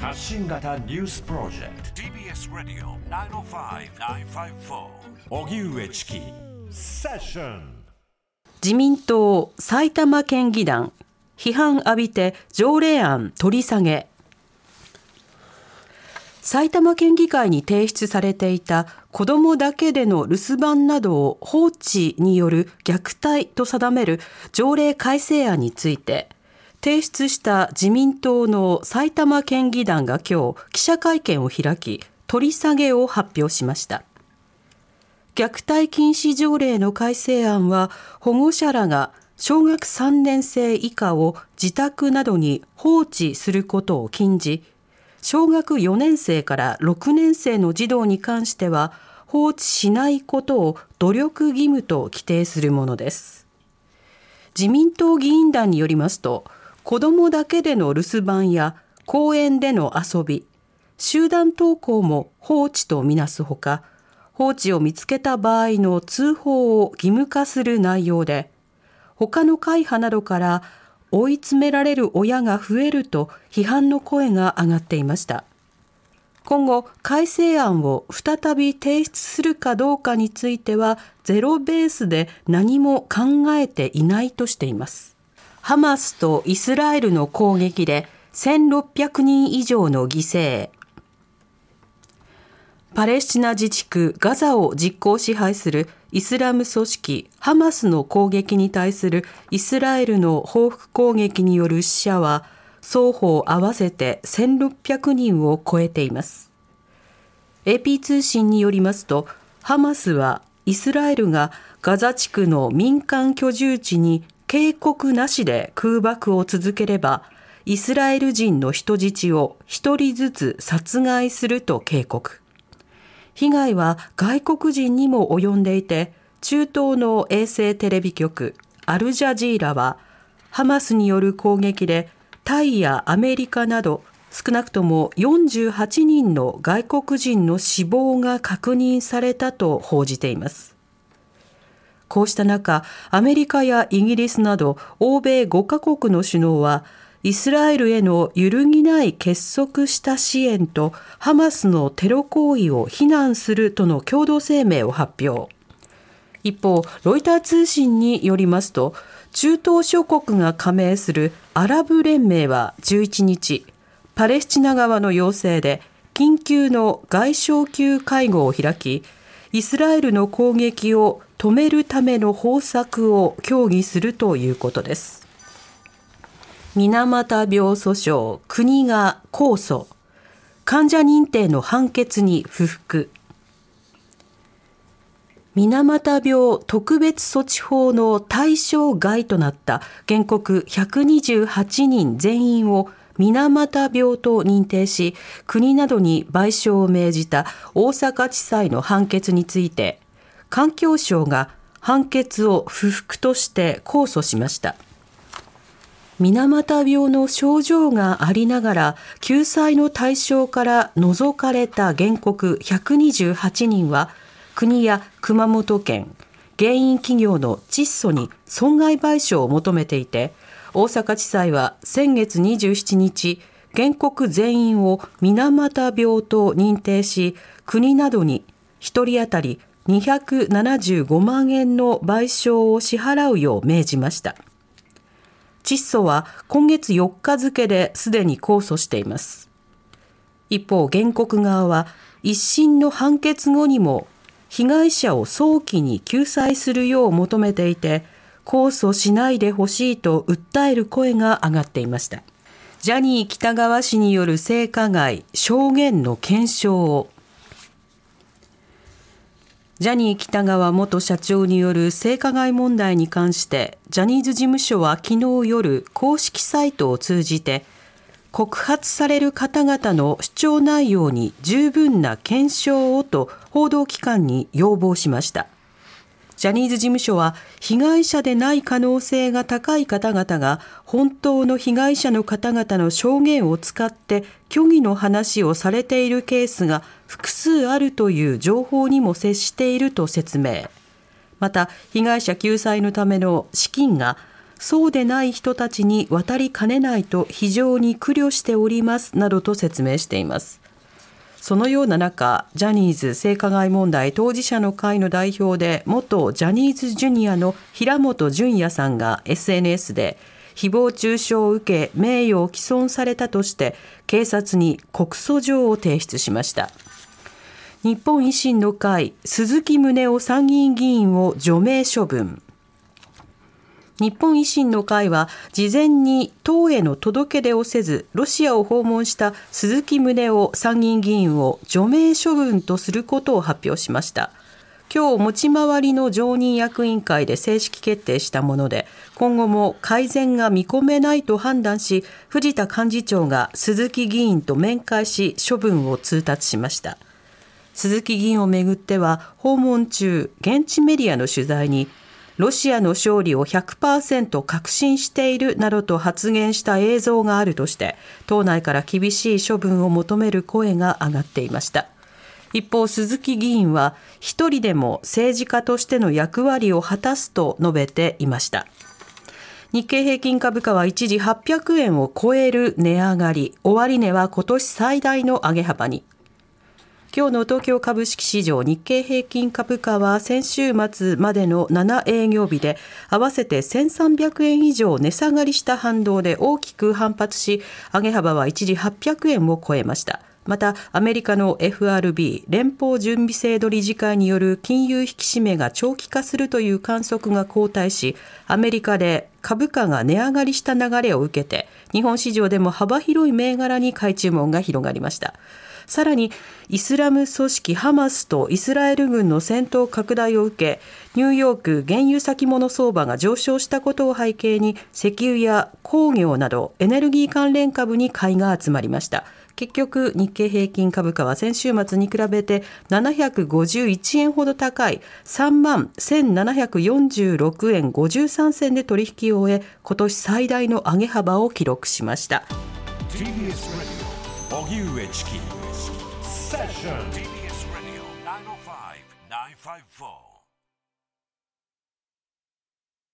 発信型ニュースプロジェクト。TBS ラディオ905-954荻上チキ。セッション自民党埼玉県議団。批判浴びて条例案取り下げ。埼玉県議会に提出されていた子どもだけでの留守番などを放置による虐待と定める条例改正案について提出した自民党の埼玉県議団が今日記者会見を開き取り下げを発表しました。虐待禁止条例の改正案は保護者らが小学3年生以下を自宅などに放置することを禁じ小学4年生から6年生の児童に関しては放置しないことを努力義務と規定するものです。自民党議員団によりますと子どもだけでの留守番や公園での遊び集団登校も放置とみなすほか放置を見つけた場合の通報を義務化する内容で他の会派などから追い詰められる親が増えると批判の声が上がっていました。今後改正案を再び提出するかどうかについてはゼロベースで何も考えていないとしています。ハマスとイスラエルの攻撃で1600人以上の犠牲。パレスチナ自治区ガザを実効支配するイスラム組織ハマスの攻撃に対するイスラエルの報復攻撃による死者は双方合わせて1600人を超えています。AP 通信によりますとハマスはイスラエルがガザ地区の民間居住地に警告なしで空爆を続ければイスラエル人の人質を一人ずつ殺害すると警告。被害は外国人にも及んでいて中東の衛星テレビ局アルジャジーラはハマスによる攻撃でタイやアメリカなど少なくとも48人の外国人の死亡が確認されたと報じています。こうした中アメリカやイギリスなど欧米5カ国の首脳はイスラエルへの揺るぎない結束した支援とハマスのテロ行為を非難するとの共同声明を発表。一方ロイター通信によりますと中東諸国が加盟するアラブ連盟は11日パレスチナ側の要請で緊急の外相級会合を開きイスラエルの攻撃を止めるための方策を協議するということです。水俣病訴訟国が控訴。患者認定の判決に不服。水俣病特別措置法の対象外となった原告128人全員を水俣病と認定し国などに賠償を命じた大阪地裁の判決について環境省が判決を不服として控訴しました。水俣病の症状がありながら救済の対象から除かれた原告128人は国や熊本県原因企業の窒素に損害賠償を求めていて大阪地裁は先月27日原告全員を水俣病と認定し国などに1人当たり275万円の賠償を支払うよう命じました。窒素は今月4日付ですでに控訴しています。一方原告側は一審の判決後にも被害者を早期に救済するよう求めていて控訴しないでほしいと訴える声が上がっていました。ジャニー喜多川氏による性加害証言の検証をジャニー喜多川元社長による性加害問題に関してジャニーズ事務所は昨日夜公式サイトを通じて告発される方々の主張内容に十分な検証をと報道機関に要望しました。ジャニーズ事務所は被害者でない可能性が高い方々が本当の被害者の方々の証言を使って虚偽の話をされているケースが複数あるという情報にも接していると説明。また被害者救済のための資金がそうでない人たちに渡りかねないと非常に苦慮しておりますなどと説明しています。そのような中ジャニーズ性加害問題当事者の会の代表で元ジャニーズジュニアの平本淳也さんが SNS で誹謗中傷を受け名誉を毀損されたとして警察に告訴状を提出しました。日本維新の会鈴木宗男参議院議員を除名処分。日本維新の会は事前に党への届け出をせずロシアを訪問した鈴木宗男参議院議員を除名処分とすることを発表しました。今日持ち回りの常任役員会で正式決定したもので今後も改善が見込めないと判断し藤田幹事長が鈴木議員と面会し処分を通達しました。鈴木議員をめぐっては訪問中現地メディアの取材にロシアの勝利を100%確信しているなどと発言した映像があるとして党内から厳しい処分を求める声が上がっていました。一方鈴木議員は一人でも政治家としての役割を果たすと述べていました。日経平均株価は一時800円を超える値上がり。終値は今年最大の上げ幅に。今日の東京株式市場日経平均株価は先週末までの7営業日で合わせて1300円以上値下がりした反動で大きく反発し上げ幅は一時800円を超えました。またアメリカの FRB 連邦準備制度理事会による金融引き締めが長期化するという観測が後退しアメリカで株価が値上がりした流れを受けて日本市場でも幅広い銘柄に買い注文が広がりました。さらにイスラム組織ハマスとイスラエル軍の戦闘拡大を受けニューヨーク原油先物相場が上昇したことを背景に石油や工業などエネルギー関連株に買いが集まりました。結局日経平均株価は先週末に比べて751円ほど高い3万1746円53銭で取引を終え今年最大の上げ幅を記録しました。session. Radio 905 954.